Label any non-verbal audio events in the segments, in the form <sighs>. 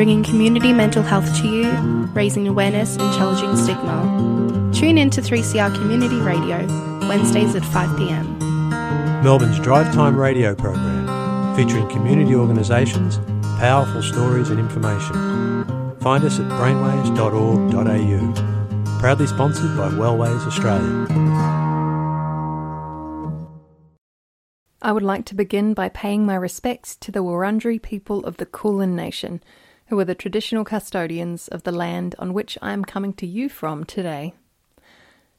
Bringing community mental health to you, raising awareness and challenging stigma. Tune in to 3CR Community Radio, Wednesdays at 5pm. Melbourne's Drive Time radio program, featuring community organisations, powerful stories and information. Find us at brainwaves.org.au. Proudly sponsored by Wellways Australia. I would like to begin by paying my respects to the Wurundjeri people of the Kulin Nation, who are the traditional custodians of the land on which I am coming to you from today.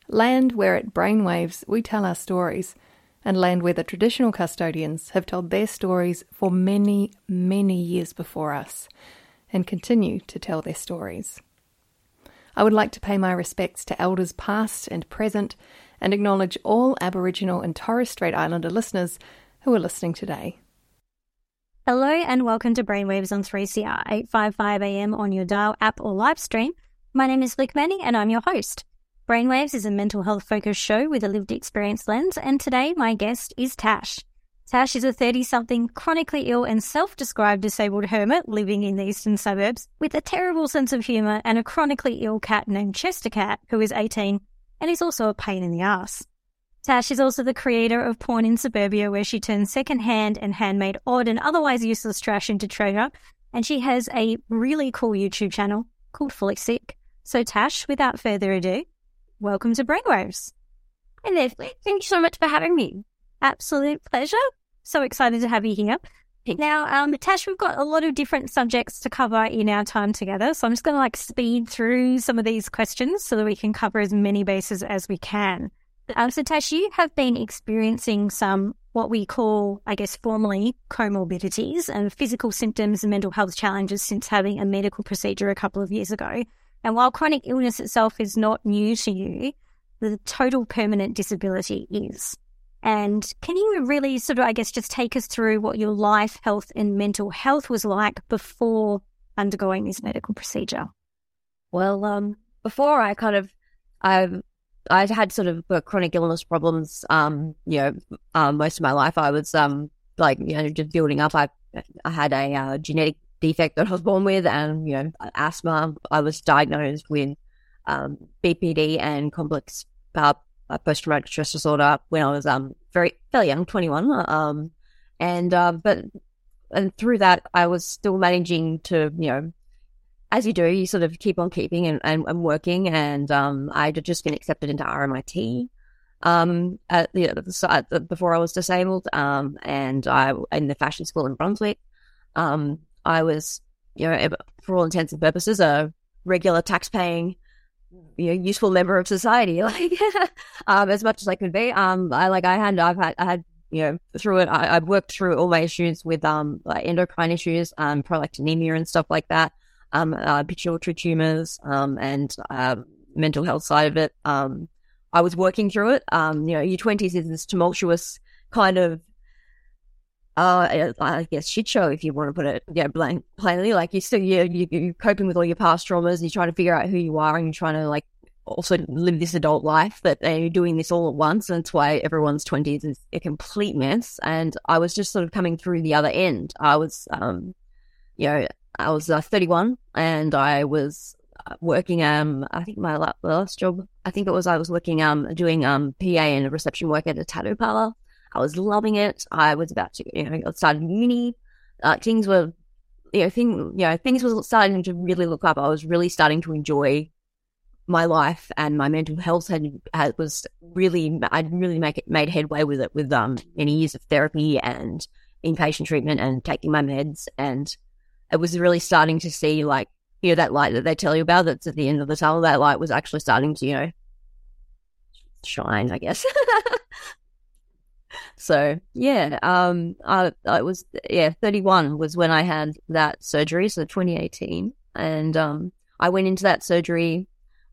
Land where at Brainwaves we tell our stories, and land where the traditional custodians have told their stories for many, many years before us, and continue to tell their stories. I would like to pay my respects to elders past and present and acknowledge all Aboriginal and Torres Strait Islander listeners who are listening today. Hello and welcome to Brainwaves on 3CR 855 AM on your dial app or live stream. My name is Flic Manning and I'm your host. Brainwaves is a mental health focused show with a lived experience lens, and today my guest is Tash. Tash is a 30 something chronically ill and self described disabled hermit living in the eastern suburbs with a terrible sense of humour and a chronically ill cat named Chester Cat, who is 18 and is also a pain in the ass. Tash is also the creator of Pawn in Suburbia, where she turns second-hand and handmade odd and otherwise useless trash into treasure. And she has a really cool YouTube channel called Fully Sick. So, Tash, without further ado, welcome to Brainwaves. Hey there, thank you so much for having me. Absolute pleasure. So excited to have you here. Now, um, Tash, we've got a lot of different subjects to cover in our time together. So I'm just going to like speed through some of these questions so that we can cover as many bases as we can. Um, so, Tash, you have been experiencing some what we call, I guess, formally comorbidities and physical symptoms and mental health challenges since having a medical procedure a couple of years ago. And while chronic illness itself is not new to you, the total permanent disability is. And can you really sort of, I guess, just take us through what your life, health, and mental health was like before undergoing this medical procedure? Well, um, before I kind of, I I'd had sort of chronic illness problems, um, you know, um, most of my life. I was, um, like, you know, just building up. I, I had a uh, genetic defect that I was born with and, you know, asthma. I was diagnosed with, um, BPD and complex uh, post traumatic stress disorder when I was, um, very, fairly young, 21. Um, and, uh, but, and through that, I was still managing to, you know, as you do, you sort of keep on keeping and, and, and working. And um, I'd just been accepted into RMIT um, at the, at the, before I was disabled, um, and I in the fashion school in Brunswick. Um, I was, you know, for all intents and purposes, a regular tax-paying, you know, useful member of society, <laughs> like um, as much as I could be. Um, I like I had, I've had, I had you know, through it, I, I worked through all my issues with um, like endocrine issues, um, prolactinemia and stuff like that um, uh, pituitary tumors, um, and uh, mental health side of it. Um, I was working through it. Um, you know, your twenties is this tumultuous kind of, uh, I guess shit show if you want to put it, yeah, plain, plainly. Like you're still, you, you, you're coping with all your past traumas. And you're trying to figure out who you are, and you're trying to like also live this adult life. But you're doing this all at once, and that's why everyone's twenties is a complete mess. And I was just sort of coming through the other end. I was, um, you know, I was uh, 31 and I was uh, working, um, I think my last job, I think it was I was working, um, doing, um, PA and reception work at a tattoo parlor. I was loving it. I was about to, you know, started uni. Uh, things were, you know, thing, you know, things were starting to really look up. I was really starting to enjoy my life and my mental health had, had was really, I'd really make it, made headway with it with, um, many years of therapy and inpatient treatment and taking my meds and, it was really starting to see like, you know, that light that they tell you about that's at the end of the tunnel, that light was actually starting to, you know, shine, I guess. <laughs> so yeah, um, I, I was, yeah, 31 was when I had that surgery. So 2018. And, um, I went into that surgery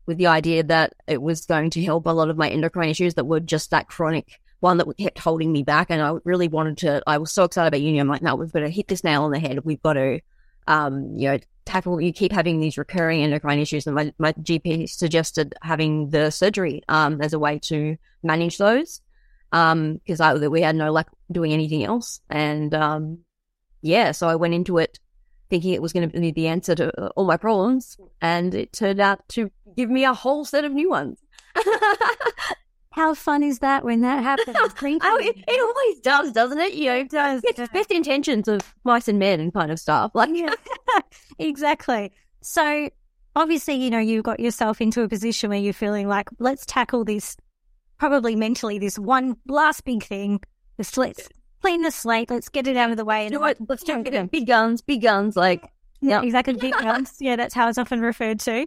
with the idea that it was going to help a lot of my endocrine issues that were just that chronic one that kept holding me back. And I really wanted to, I was so excited about uni. I'm like, no, we've got to hit this nail on the head. We've got to, um, you know, tackle, you keep having these recurring endocrine issues. And my, my GP suggested having the surgery, um, as a way to manage those. Um, cause I, we had no luck doing anything else. And, um, yeah, so I went into it thinking it was going to be the answer to uh, all my problems. And it turned out to give me a whole set of new ones. <laughs> How fun is that when that happens? <laughs> oh, it, it, always does, doesn't it? You know, it does. It's best intentions of mice and men and kind of stuff. Like, yeah. <laughs> <laughs> exactly. So obviously, you know, you've got yourself into a position where you're feeling like, let's tackle this, probably mentally, this one last big thing. Let's, let's clean the slate. Let's get it out of the way. And you know what? Let's do it. Big guns, big guns. Like, yeah, exactly. Big guns. Yeah, that's how it's often referred to.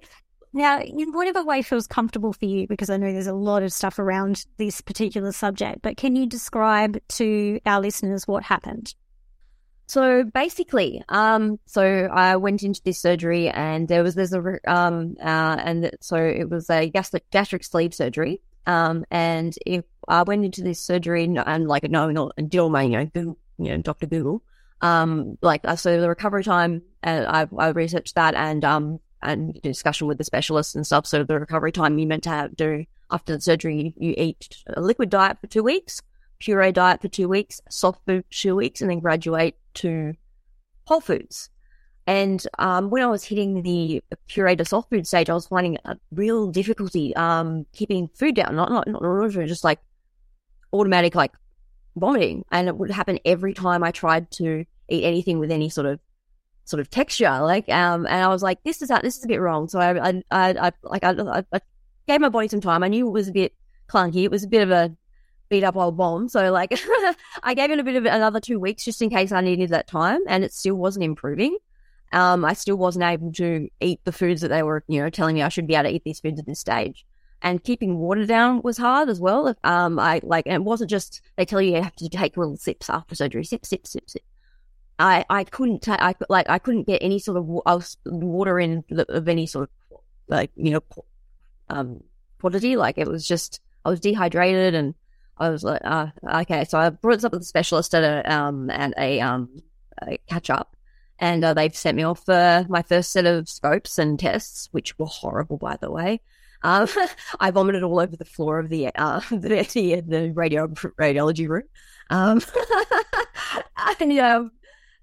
Now, in whatever way feels comfortable for you, because I know there's a lot of stuff around this particular subject, but can you describe to our listeners what happened? So basically, um, so I went into this surgery and there was there's a um uh and so it was a gastric gastric sleeve surgery. Um, and if I went into this surgery and, and like knowing all and did all my you know Google, you know Doctor Google, um, like so the recovery time and I I researched that and um and discussion with the specialists and stuff. So the recovery time you meant to have do after the surgery, you eat a liquid diet for two weeks, puree diet for two weeks, soft food for two weeks, and then graduate to whole foods. And um, when I was hitting the puree to soft food stage, I was finding a real difficulty um, keeping food down, not not not just like automatic like vomiting, and it would happen every time I tried to eat anything with any sort of sort of texture. Like, um, and I was like, this is this is a bit wrong. So I, I, I, I like, I, I, gave my body some time. I knew it was a bit clunky. It was a bit of a beat up old bomb. So like, <laughs> I gave it a bit of another two weeks just in case I needed that time, and it still wasn't improving. Um, I still wasn't able to eat the foods that they were, you know, telling me I should be able to eat these foods at this stage. And keeping water down was hard as well. Um, I like, and it wasn't just they tell you you have to take little sips after surgery, sip, sip, sip, sip. I, I couldn't ta- I like I couldn't get any sort of water in of any sort of like you know um quality like it was just I was dehydrated and I was like uh, okay. So I brought this up with the specialist at a um and a um a catch up. And uh, they've sent me off for my first set of scopes and tests which were horrible by the way. Um, <laughs> I vomited all over the floor of the uh, <laughs> the, the radio radiology room. Um, <laughs> and, um,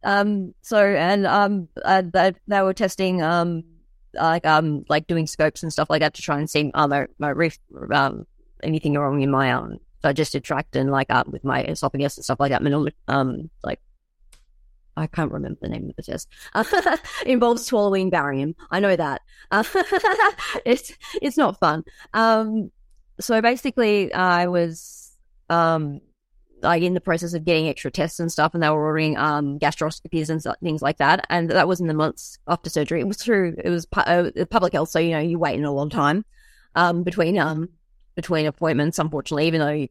um, so and um, uh, they, they were testing um, like um, like doing scopes and stuff like that to try and see um, my my reef um anything wrong in my um digestive tract and like um with my esophagus and stuff like that. Um, like I can't remember the name of the test. Uh, <laughs> involves swallowing barium. I know that. Uh, <laughs> it's it's not fun. Um, so basically, I was um like in the process of getting extra tests and stuff, and they were ordering um, gastroscopies and things like that. And that was in the months after surgery. It was through it was pu- uh, public health, so you know you wait in a long time um, between um between appointments. Unfortunately, even though you,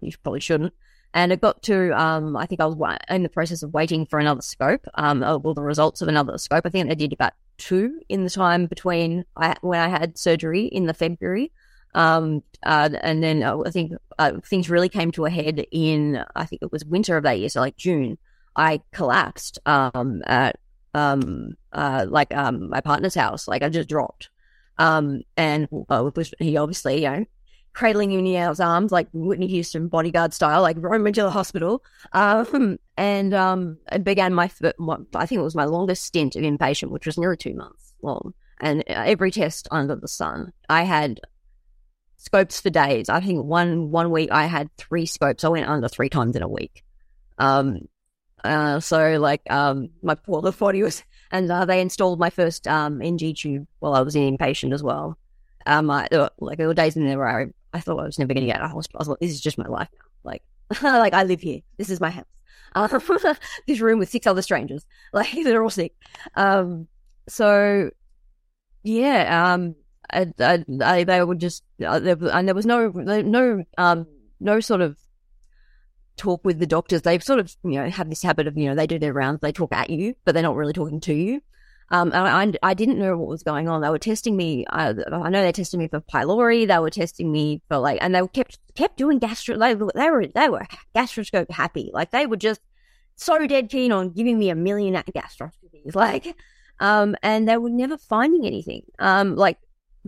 you probably shouldn't. And it got to um, I think I was in the process of waiting for another scope. Um, uh, well, the results of another scope. I think they did about two in the time between I, when I had surgery in the February um, uh, and then uh, I think uh, things really came to a head in, I think it was winter of that year, so like June. I collapsed um, at um, uh, like um, my partner's house. Like I just dropped. Um, and uh, he obviously, you know, cradling me in his arms like Whitney Houston bodyguard style, like rode me to the hospital. Um, and um, it began my, I think it was my longest stint of inpatient, which was nearly two months long. And uh, every test under the sun, I had scopes for days. I think one one week I had three scopes. I went under three times in a week. Um, uh, so like um, my poor little body was, and uh, they installed my first um NG tube while I was in inpatient as well. Um, I, like there were days in there where I, I thought I was never going to get out of hospital. I was like, this is just my life now. Like, <laughs> like I live here. This is my house. Um, <laughs> this room with six other strangers. <laughs> Like they're all sick. Um, so yeah, um, I, I, they would just, uh, and there was no, no, um, no sort of talk with the doctors. They've sort of, you know, have this habit of, you know, they do their rounds, they talk at you, but they're not really talking to you. Um, I, I didn't know what was going on. They were testing me. I, I know they tested me for pylori. They were testing me for like, and they kept kept doing gastro. They, they were they were gastroscope happy. Like they were just so dead keen on giving me a million gastroscopies. <laughs> Like, um, and they were never finding anything. Um, like,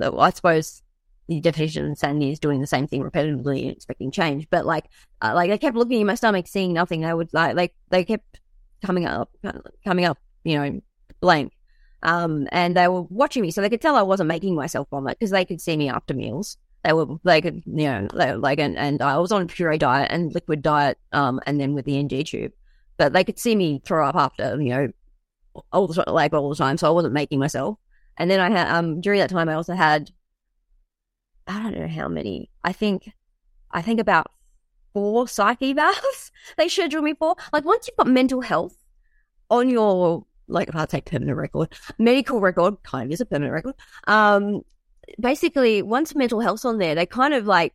I suppose the definition of insanity is doing the same thing repetitively and expecting change. But like, uh, like they kept looking in my stomach, seeing nothing. They would like, like they kept coming up, coming up, you know, blank. Um, and they were watching me, so they could tell I wasn't making myself vomit because they could see me after meals. They were, they could, you know, they, like, and, and I was on a puree diet and liquid diet, um, and then with the NG tube, but they could see me throw up after, you know, all the like all the time, so I wasn't making myself. And then I had, um, during that time, I also had, I don't know how many. I think, I think about four psych evals <laughs> they scheduled me for. Like once you've got mental health on your like if I'll take permanent record, medical record kind of is a permanent record. Um, basically, once mental health's on there, they kind of like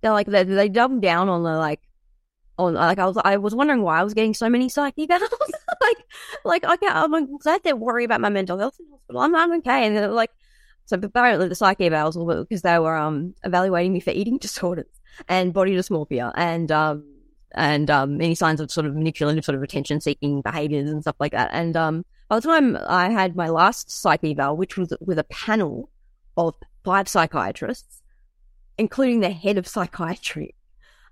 they're like they they down on the like on like I was I was wondering why I was getting so many psyche <laughs> evals. Like like okay, I'm glad they're worried about my mental health in hospital. I'm, I'm okay, and they're like so apparently the psyche evals were because they were um evaluating me for eating <laughs> disorders and body dysmorphia and um and um, any signs of sort of manipulative, sort of attention seeking behaviors and stuff like that. And um, by the time I had my last psyche eval, which was with a panel of five psychiatrists, including the head of psychiatry,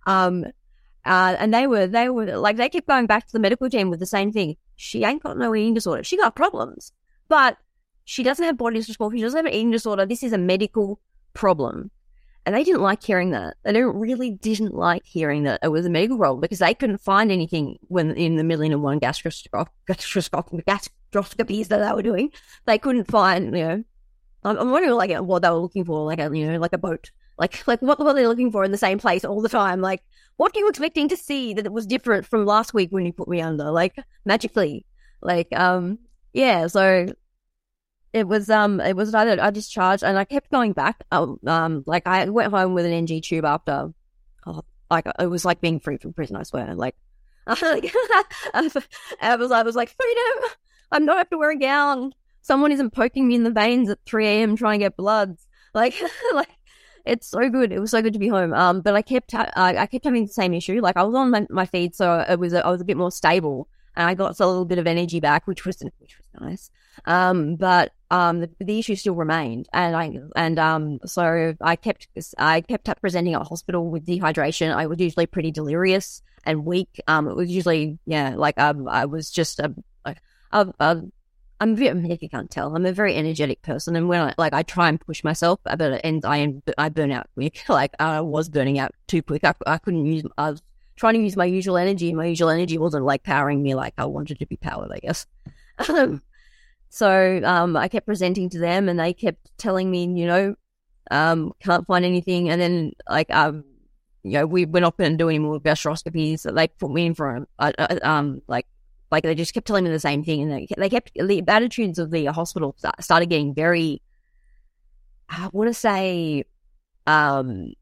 um, uh, and they were they were like they kept going back to the medical team with the same thing. She ain't got no eating disorder. She got problems, but she doesn't have body dysmorphia. She doesn't have an eating disorder. This is a medical problem. And they didn't like hearing that. They really didn't like hearing that it was a medical problem because they couldn't find anything when in the million and one gastroscopies that they were doing. They couldn't find, you know, I'm, I'm wondering like what they were looking for, like a, you know, like a boat. Like, like what were they looking for in the same place all the time? Like, what are you expecting to see that was different from last week when you put me under? Like, magically. Like, um, yeah, so it was um it was either I discharged and I kept going back. Um, um like I went home with an NG tube after, oh, like it was like being free from prison. I swear. Like, <laughs> I was I was like freedom. I'm not have to wear a gown. Someone isn't poking me in the veins at 3 a.m. trying to get bloods. Like, <laughs> like it's so good. It was so good to be home. Um, but I kept ha- I, kept having the same issue. Like I was on my, my feed, so it was a, I was a bit more stable, and I got a little bit of energy back, which was which was nice. Um, but um, the, the, issue still remained, and I and um, so I kept I kept presenting at hospital with dehydration. I was usually pretty delirious and weak. Um, it was usually yeah, like um, I was just a, a, a, a I'm very, if you can't tell, I'm a very energetic person, and when I like I try and push myself, but and I I burn out quick. <laughs> Like I was burning out too quick. I, I couldn't use. I was trying to use my usual energy. My usual energy wasn't like powering me like I wanted to be powered. I guess. <laughs> So um, I kept presenting to them, and they kept telling me, you know, um, can't find anything. And then like um, you know, we went up and do any more gastroscopies. They put me in for um, like like they just kept telling me the same thing, and they, they kept the attitudes of the hospital started getting very. I want to say, um,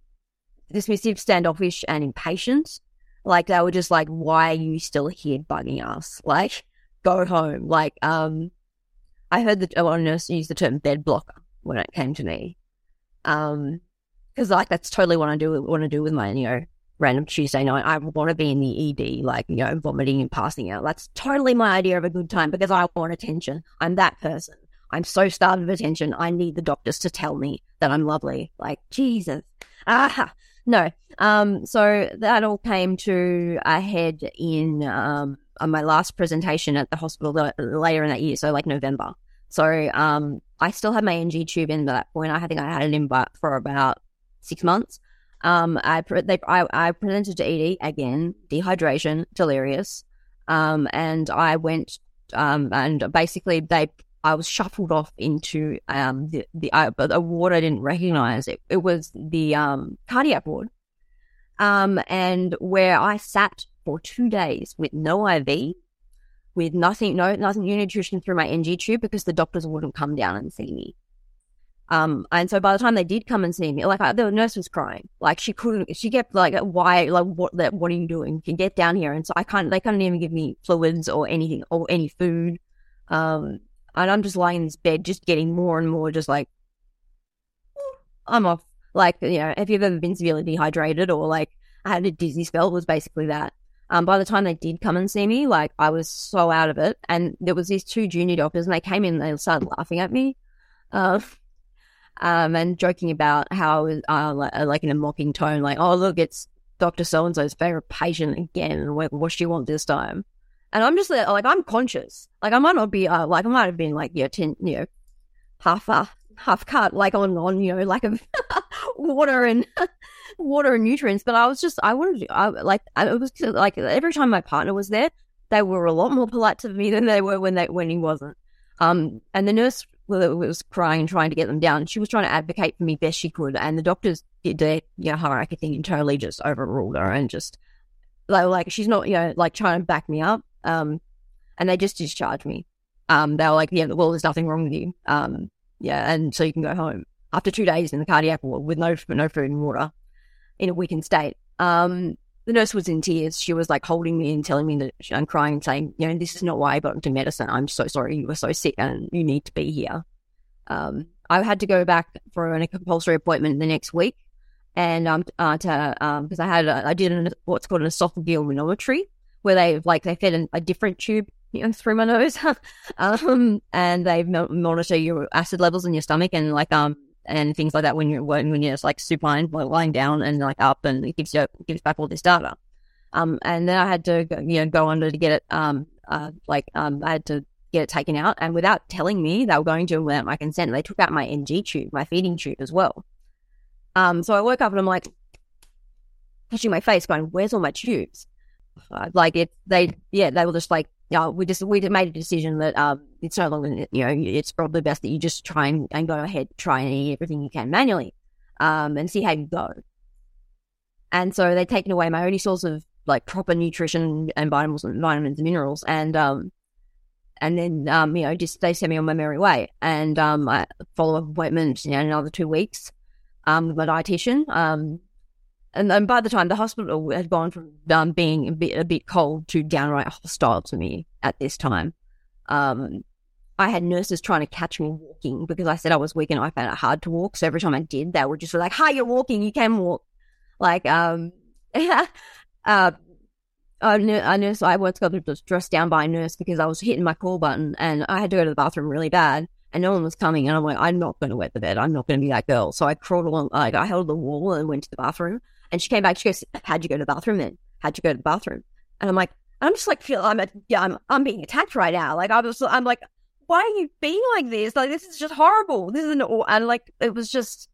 dismissive, standoffish, and impatient. Like they were just like, "Why are you still here bugging us? Like, go home." Like, um, I heard that one nurse use the term bed blocker when it came to me. Um, because like that's totally what I do want to do with my know random Tuesday night. I want to be in the ED, like you know, vomiting and passing out. That's totally my idea of a good time because I want attention. I'm that person. I'm so starved of attention. I need the doctors to tell me that I'm lovely. Like Jesus. Ah, no. Um, so that all came to a head in um on my last presentation at the hospital later in that year, so like November. So um, I still had my NG tube in by that point. I think I had it in but for about six months. Um, I, they, I, I presented to ED again, dehydration, delirious, um, and I went um, and basically they I was shuffled off into um, the the, uh, a ward I didn't recognize. It, it was the um, cardiac ward, um, and where I sat for two days with no IV, with nothing, no nothing, no nutrition through my NG tube because the doctors wouldn't come down and see me. Um, and so by the time they did come and see me, like I, the nurse was crying, like she couldn't, she kept like, why, like what, that, what are you doing? You can get down here. And so I can't, they couldn't even give me fluids or anything or any food. Um, and I'm just lying in this bed, just getting more and more, just like I'm off. Like you know, if you've ever been severely dehydrated or like I had a dizzy spell, it was basically that. Um, by the time they did come and see me, like I was so out of it, and there was these two junior doctors, and they came in and they started laughing at me, uh, um, and joking about how was uh, like, in a mocking tone, like, "Oh, look, it's Doctor So and So's favorite patient again, what, what you want this time?" And I'm just like, I'm conscious, like I might not be, uh, like I might have been like, you know, you know, half, uh, half cut, like on, on, you know, lack of <laughs> water and <laughs> water and nutrients. But I was just, I wanted to, I, like, I, it was like every time my partner was there, they were a lot more polite to me than they were when they when he wasn't. Um, and the nurse was crying trying to get them down. She was trying to advocate for me best she could, and the doctors did their you know hierarchy thing and totally just overruled her and just they were like she's not you know like trying to back me up. Um, and they just discharged me. Um, they were like, yeah, well, there's nothing wrong with you. Um, yeah, and so you can go home after two days in the cardiac ward with no no food and water in a weakened state. Um, the nurse was in tears. She was like holding me and telling me that I'm crying and saying, you know, this is not why I got into medicine. I'm so sorry you were so sick and you need to be here. Um, I had to go back for a compulsory appointment the next week, and um, uh, to um, because I had a, I did an, what's called an esophageal manometry, where they like they fed an, a different tube you know, through my <laughs> nose, <laughs> um, and they monitor your acid levels in your stomach and like um and things like that when you're when, you're just like supine, lying down and like up, and it gives you gives back all this data. Um, and then I had to you know go under to get it um uh like um I had to get it taken out, and without telling me they were going to without my consent, they took out my NG tube, my feeding tube as well. Um, so I woke up and I'm like touching my face, going, "Where's all my tubes?" Uh, like it, they yeah, they were just like yeah, we just we made a decision that um, it's no longer you know it's probably best that you just try and, and go ahead try and eat everything you can manually, um, and see how you go. And so they've taken away my only source of like proper nutrition and vitamins and vitamins and minerals, and um, and then um, you know just they sent me on my merry way, and um, follow up appointment you know, in another two weeks, um, with my dietitian, um, and, and by the time the hospital had gone from um, being a bit, a bit cold to downright hostile to me at this time, um, I had nurses trying to catch me walking because I said I was weak and I found it hard to walk. So every time I did, they were just like, "Hi, you're walking. You can walk." Like, um, <laughs> uh, a nurse, I once got dressed down by a nurse because I was hitting my call button and I had to go to the bathroom really bad and no one was coming. And I'm like, I'm not going to wet the bed. I'm not going to be that girl. So I crawled along, like, I held the wall and went to the bathroom. And she came back. She goes, "How'd you go to the bathroom then? How'd you go to the bathroom?" And I'm like, I'm just like feel I'm a, yeah I'm I'm being attacked right now. Like I was I'm like, why are you being like this? Like this is just horrible. This isn't and like it was just.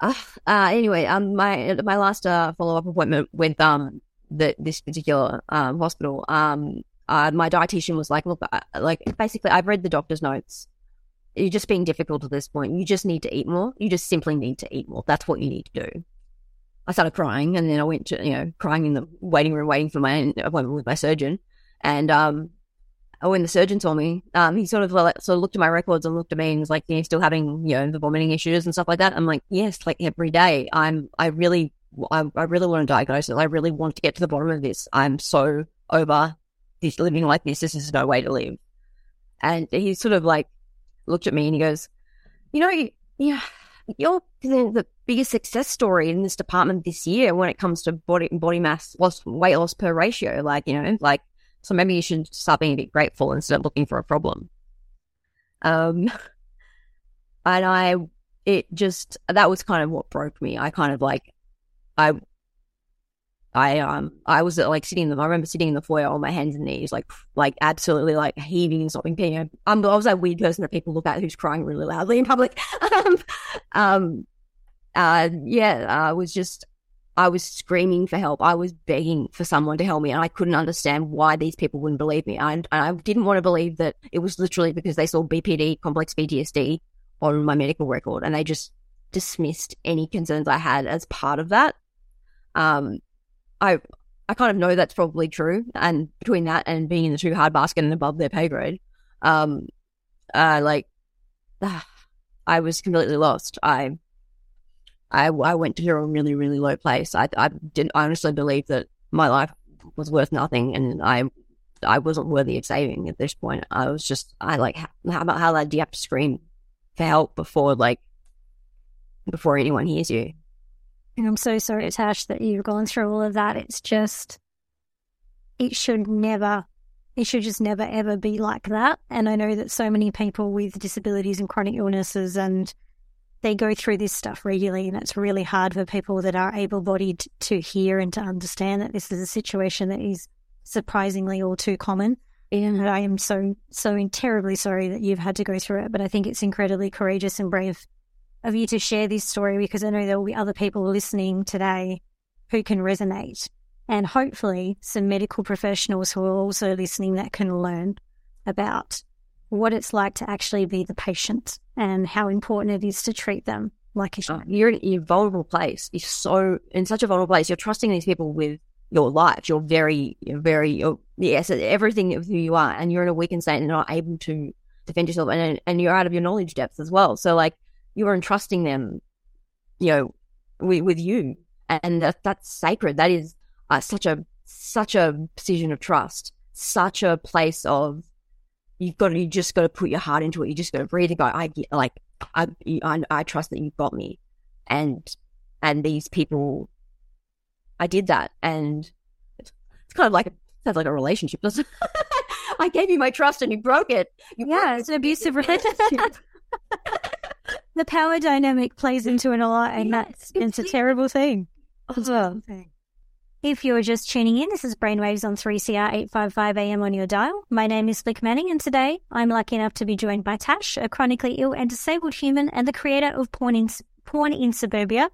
Uh, uh anyway, um, my my last uh, follow up appointment with um the this particular um hospital um uh my dietitian was like, look, uh, like basically I've read the doctor's notes. You're just being difficult at this point. You just need to eat more. You just simply need to eat more. That's what you need to do. I started crying, and then I went to you know crying in the waiting room, waiting for my appointment with my surgeon. And um, when the surgeon saw me, um, he sort of like, sort of looked at my records and looked at me and was like, "You're still having you know the vomiting issues and stuff like that." I'm like, "Yes, like every day. I'm I really I, I really want to diagnose it. I really want to get to the bottom of this. I'm so over this living like this. This is no way to live." And he sort of like looked at me and he goes, "You know, yeah, you're the biggest success story in this department this year when it comes to body body mass loss, weight loss per ratio. Like, you know, like, so maybe you should start being a bit grateful instead of looking for a problem. Um, <laughs> and I, it just, that was kind of what broke me. I kind of like, I, I, um, I was like sitting in the, I remember sitting in the foyer on my hands and knees, like, like absolutely like heaving and sobbing. You know, I'm, I was that weird person that people look at who's crying really loudly in public. <laughs> um, um, uh, yeah, I was just, I was screaming for help. I was begging for someone to help me, and I couldn't understand why these people wouldn't believe me. And I, I didn't want to believe that it was literally because they saw BPD, complex PTSD, on my medical record, and they just dismissed any concerns I had as part of that. Um, I I kind of know that's probably true, and between that and being in the too hard basket and above their pay grade, um, uh, like, <sighs> I was completely lost. I I, I went to a really, really low place. I, I didn't I honestly believe that my life was worth nothing, and I I wasn't worthy of saving at this point. I was just, I like, how, how, how loud do you have to scream for help before like, before anyone hears you? And I'm so sorry, Tash, that you've gone through all of that. It's just, it should never, it should just never ever be like that. And I know that so many people with disabilities and chronic illnesses and they go through this stuff regularly and it's really hard for people that are able bodied to hear and to understand that this is a situation that is surprisingly all too common. And I am so, so terribly sorry that you've had to go through it. But I think it's incredibly courageous and brave of you to share this story because I know there will be other people listening today who can resonate and hopefully some medical professionals who are also listening that can learn about what it's like to actually be the patient and how important it is to treat them like a you're in a vulnerable place. You're so in such a vulnerable place. You're trusting these people with your life. You're very, you're very, you're, yes, everything of who you are, and you're in a weakened state and not able to defend yourself, and and you're out of your knowledge depth as well. So like you're entrusting them, you know, with, with you, and that, that's sacred. That is uh, such a such a position of trust, such a place of you've got to, you just got to put your heart into it. You just got to breathe and go. I like I, I I trust that you've got me, and and these people, I did that, and it's, it's kind of like a sounds like a relationship, doesn't it? <laughs> I gave you my trust and you broke it. You yeah, broke it's an abusive <laughs> relationship. <laughs> the power dynamic plays into it a lot, and that's it's a terrible thing as well. If you're just tuning in, this is Brainwaves on 3CR 855 AM on your dial. My name is Flic Manning, and today I'm lucky enough to be joined by Tash, a chronically ill and disabled human and the creator of Pawn in, Pawn in Suburbia,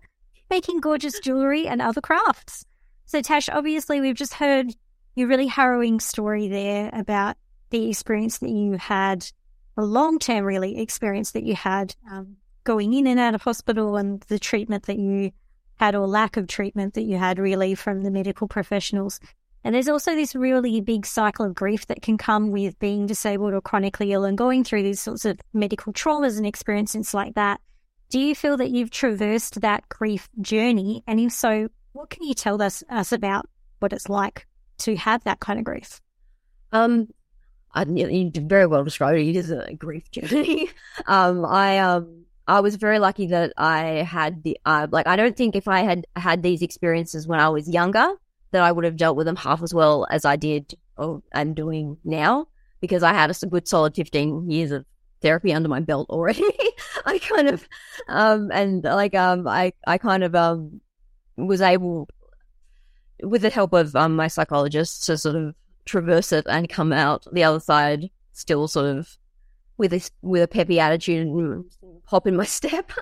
making gorgeous jewelry and other crafts. So, Tash, obviously, we've just heard your really harrowing story there about the experience that you had, a long term, really, experience that you had um, going in and out of hospital and the treatment that you had or lack of treatment that you had really from the medical professionals. And there's also this really big cycle of grief that can come with being disabled or chronically ill and going through these sorts of medical traumas and experiences like that. Do you feel that you've traversed that grief journey? And if so, what can you tell us, us about what it's like to have that kind of grief? Um, I, you very well described it. It is a grief journey. <laughs> um, I um, I was very lucky that I had the uh, like. I don't think if I had had these experiences when I was younger, that I would have dealt with them half as well as I did or am doing now because I had a good solid fifteen years of therapy under my belt already. <laughs> I kind of um and like um I I kind of um was able with the help of um my psychologist to sort of traverse it and come out the other side still sort of with a with a peppy attitude and hop in my <laughs> step.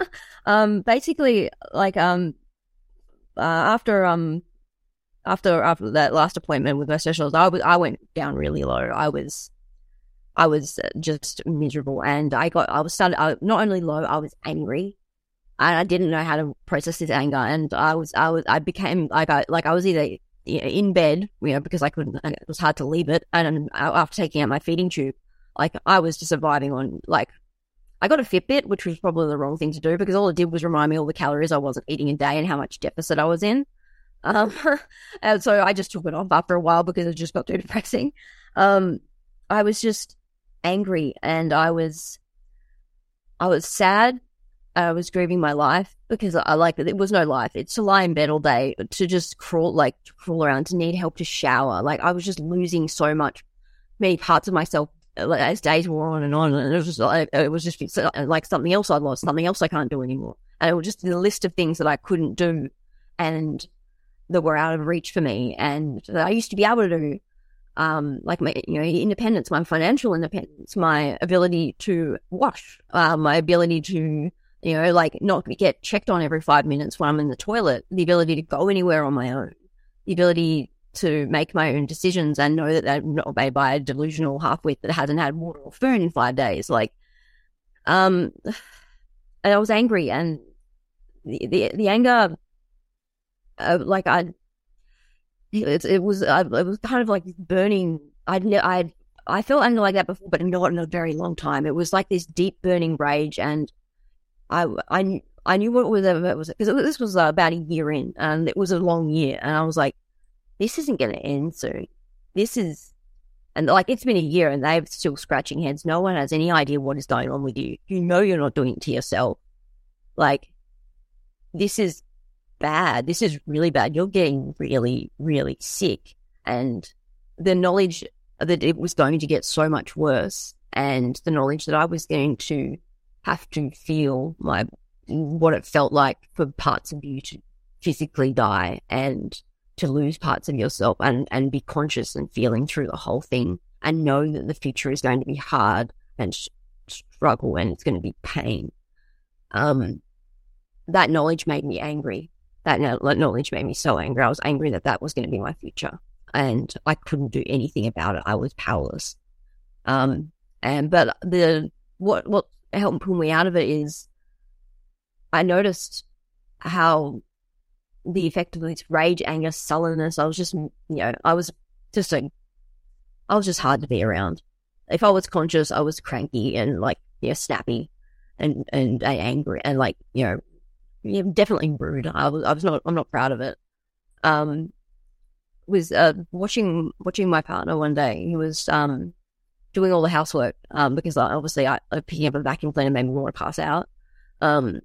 um, basically, like um, uh, after um, after after that last appointment with my specialist, I was I went down really low. I was I was just miserable, and I got I was started I, not only low, I was angry. And I didn't know how to process this anger, and I was, I was, I became like, I like, I was either in bed, you know, because I couldn't, it was hard to leave it. And after taking out my feeding tube, like I was just surviving on like I got a Fitbit, which was probably the wrong thing to do because all it did was remind me all the calories I wasn't eating a day and how much deficit I was in. Um, <laughs> and so I just took it off after a while because it just got too depressing. Um, I was just angry and I was, I was sad. I was grieving my life because I like it. Was no life. It's to lie in bed all day, to just crawl, like crawl around, to need help to shower. Like I was just losing so much, many parts of myself as days wore on and on, and it was just like it was just like something else I lost, something else I can't do anymore, and it was just the list of things that I couldn't do, and that were out of reach for me, and that I used to be able to um, like my you know independence, my financial independence, my ability to wash, uh, my ability to you know like not get checked on every five minutes when I'm in the toilet, the ability to go anywhere on my own, the ability to make my own decisions and know that they're not made by a delusional halfwit that hasn't had water or food in five days. Like, um, and I was angry and the, the, the anger, uh, like I, it, it was, I, it was kind of like burning. I'd, I'd, I felt anger like that before, but not in a very long time. It was like this deep burning rage and I, I, I knew what was, it was because this was about a year in and it was a long year. And I was like, this isn't going to end soon. This is, And like it's been a year and they're still scratching heads. No one has any idea what is going on with you. You know you're not doing it to yourself. Like this is bad. This is really bad. You're getting really, really sick. And the knowledge that it was going to get so much worse and the knowledge that I was going to have to feel my what it felt like for parts of you to physically die and to lose parts of yourself and, and be conscious and feeling through the whole thing and know that the future is going to be hard and struggle and it's going to be pain. Um, that knowledge made me angry. That knowledge made me so angry. I was angry that that was going to be my future and I couldn't do anything about it. I was powerless. Um, and, but the, what, what helped pull me out of it is I noticed how the effect of this rage, anger, sullenness, I was just, you know, I was just a, I was just hard to be around. If I was conscious, I was cranky and like, you know, snappy and, and, and angry and like, you know, yeah, definitely rude. I was, I was not, I'm not proud of it. Um, was, uh, watching, watching my partner one day. He was, um, doing all the housework, um, because obviously I, picking up a vacuum cleaner made me want to pass out. Um,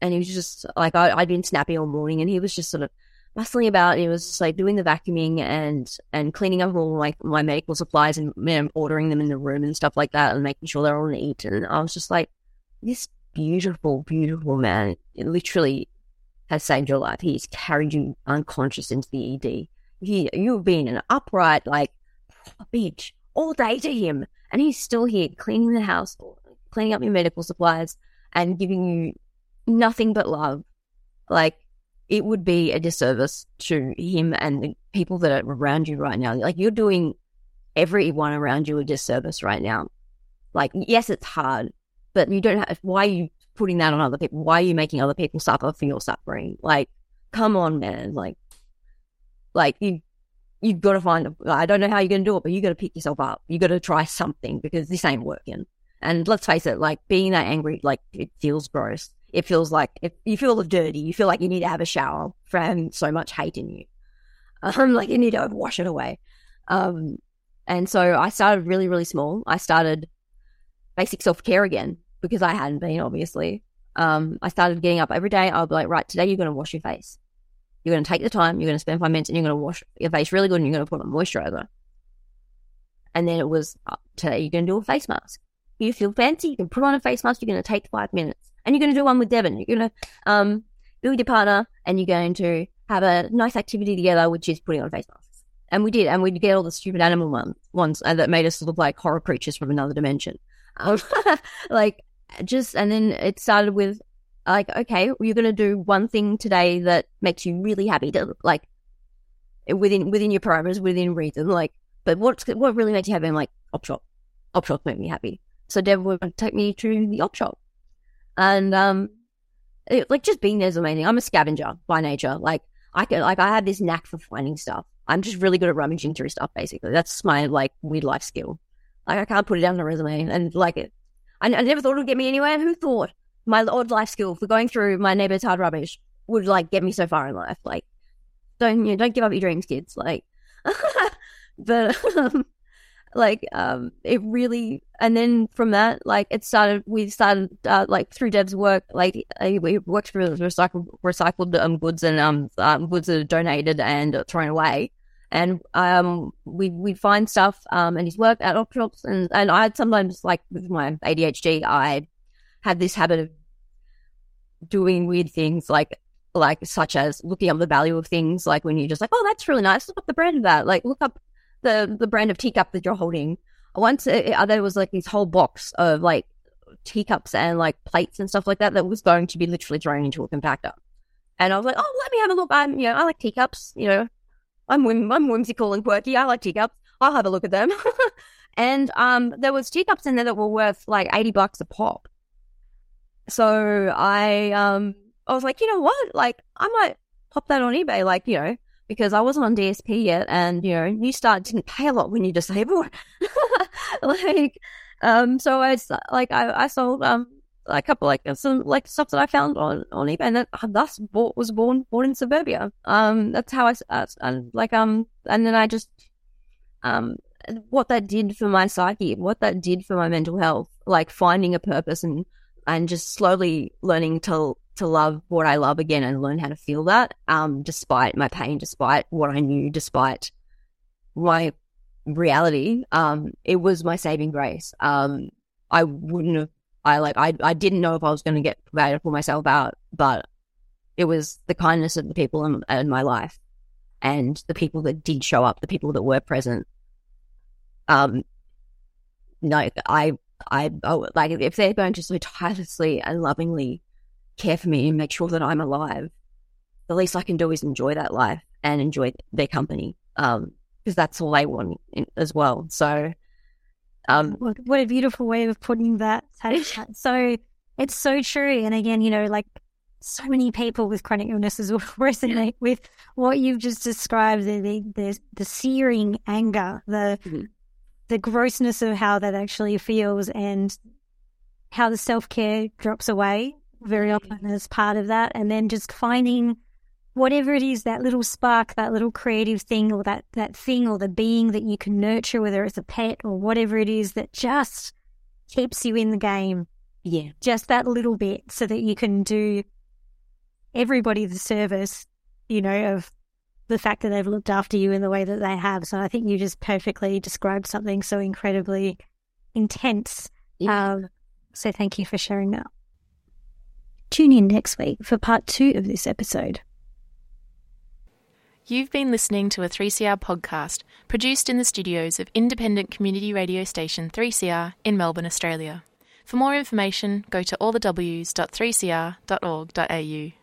and he was just like, I, had been snappy all morning and he was just sort of bustling about. He was just like doing the vacuuming and, and cleaning up all my, my medical supplies and you know, ordering them in the room and stuff like that and making sure they're all neat. And I was just like, this beautiful, beautiful man it literally has saved your life. He's carried you unconscious into the ED. He, you've been an upright, like, bitch all day to him. And he's still here cleaning the house, cleaning up your medical supplies and giving you nothing but love. Like, it would be a disservice to him and the people that are around you right now. Like, you're doing everyone around you a disservice right now. Like, yes, it's hard, but you don't have, why are you putting that on other people? Why are you making other people suffer for your suffering? Like, come on, man. Like, like you, you've got to find, I don't know how you're going to do it, but you got to pick yourself up. You got to try something because this ain't working. And let's face it, like being that angry, like it feels gross it feels like if you feel dirty, you feel like you need to have a shower having so much hate in you. <laughs> Um, like you need to wash it away. Um, and so I started really, really small. I started basic self care again because I hadn't been, obviously. Um, I started getting up every day. I'll be like, right, today you're going to wash your face. You're going to take the time, you're going to spend five minutes and you're going to wash your face really good and you're going to put on moisturizer. And then it was, today you're going to do a face mask. You feel fancy, you can put on a face mask, you're going to take five minutes and you're going to do one with Devon. You're going to um, with your partner and you're going to have a nice activity together, which is putting on face masks. And we did, and we'd get all the stupid animal ones, ones uh, that made us look like horror creatures from another dimension. Um, <laughs> like, just, and then it started with, like, okay, you're going to do one thing today that makes you really happy, to, like, within within your parameters, within reason, like, but what's what really makes you happy? I'm like, op shop. Op shop make me happy. So Dev would take me to the op shop and um, it, like just being there is amazing. I'm a scavenger by nature. Like I can, like I have this knack for finding stuff. I'm just really good at rummaging through stuff. Basically, that's my like weird life skill. Like I can't put it down on a resume, and like it, I, I never thought it would get me anywhere. Who thought my odd life skill for going through my neighbor's hard rubbish would like get me so far in life? Like, don't you know, don't give up your dreams, kids. Like, <laughs> but <laughs> um, like um it really and then from that like it started we started uh, like through dev's work like we worked for recycled recycled um, goods and um, um goods that are donated and thrown away. And um we we find stuff um and his work at op shops. And and i sometimes like with my adhd i had this habit of doing weird things like like such as looking up the value of things like when you're just like oh that's really nice. Look up the brand of that. Like look up the the brand of teacup that you're holding. Once it, there was like this whole box of like teacups and like plates and stuff like that that was going to be literally thrown into a compactor. And I was like, oh, let me have a look. I'm, you know, I like teacups. You know, I'm whim- I'm whimsical and quirky. I like teacups. I'll have a look at them. <laughs> and um, there was teacups in there that were worth like eighty bucks a pop. So I um, I was like, you know what? Like, I might pop that on eBay. Like, you know, because I wasn't on DSP yet, and you know, you start didn't pay a lot when you're disabled. <laughs> like, um, so I like I, I sold um a couple like some like stuff that I found on on eBay, and that uh, thus bought, was born Pawn in Suburbia. Um, that's how I uh, and like um, and then I just um what that did for my psyche, what that did for my mental health, like finding a purpose and and just slowly learning to to love what I love again and learn how to feel that, um, despite my pain, despite what I knew, despite my reality. Um, it was my saving grace. Um, I wouldn't have. I like. I I didn't know if I was going to get ready to pull myself out, but it was the kindness of the people in, in my life and the people that did show up, the people that were present. Um, no, I, I, oh, like if they're going to so tirelessly and lovingly care for me and make sure that I'm alive, the least I can do is enjoy that life and enjoy their company. Um, because that's all they want as well. So, um, what, what a beautiful way of putting that. <laughs> so it's so true. And again, you know, like so many people with chronic illnesses will <laughs> resonate with what you've just described the the, the, the searing anger, the mm-hmm. the grossness of how that actually feels, and how the self care drops away very often as part of that, and then just finding whatever it is that little spark, that little creative thing, or that that thing, or the being that you can nurture, whether it's a pet or whatever it is that just keeps you in the game. Yeah, just that little bit, so that you can do everybody the service, you know, of the fact that they've looked after you in the way that they have. So I think you just perfectly described something so incredibly intense. Yeah. Um, so thank you for sharing that. Tune in next week for part two of this episode. You've been listening to a 3CR podcast produced in the studios of independent community radio station 3CR in Melbourne, Australia. For more information, go to allthews.3cr.org.au.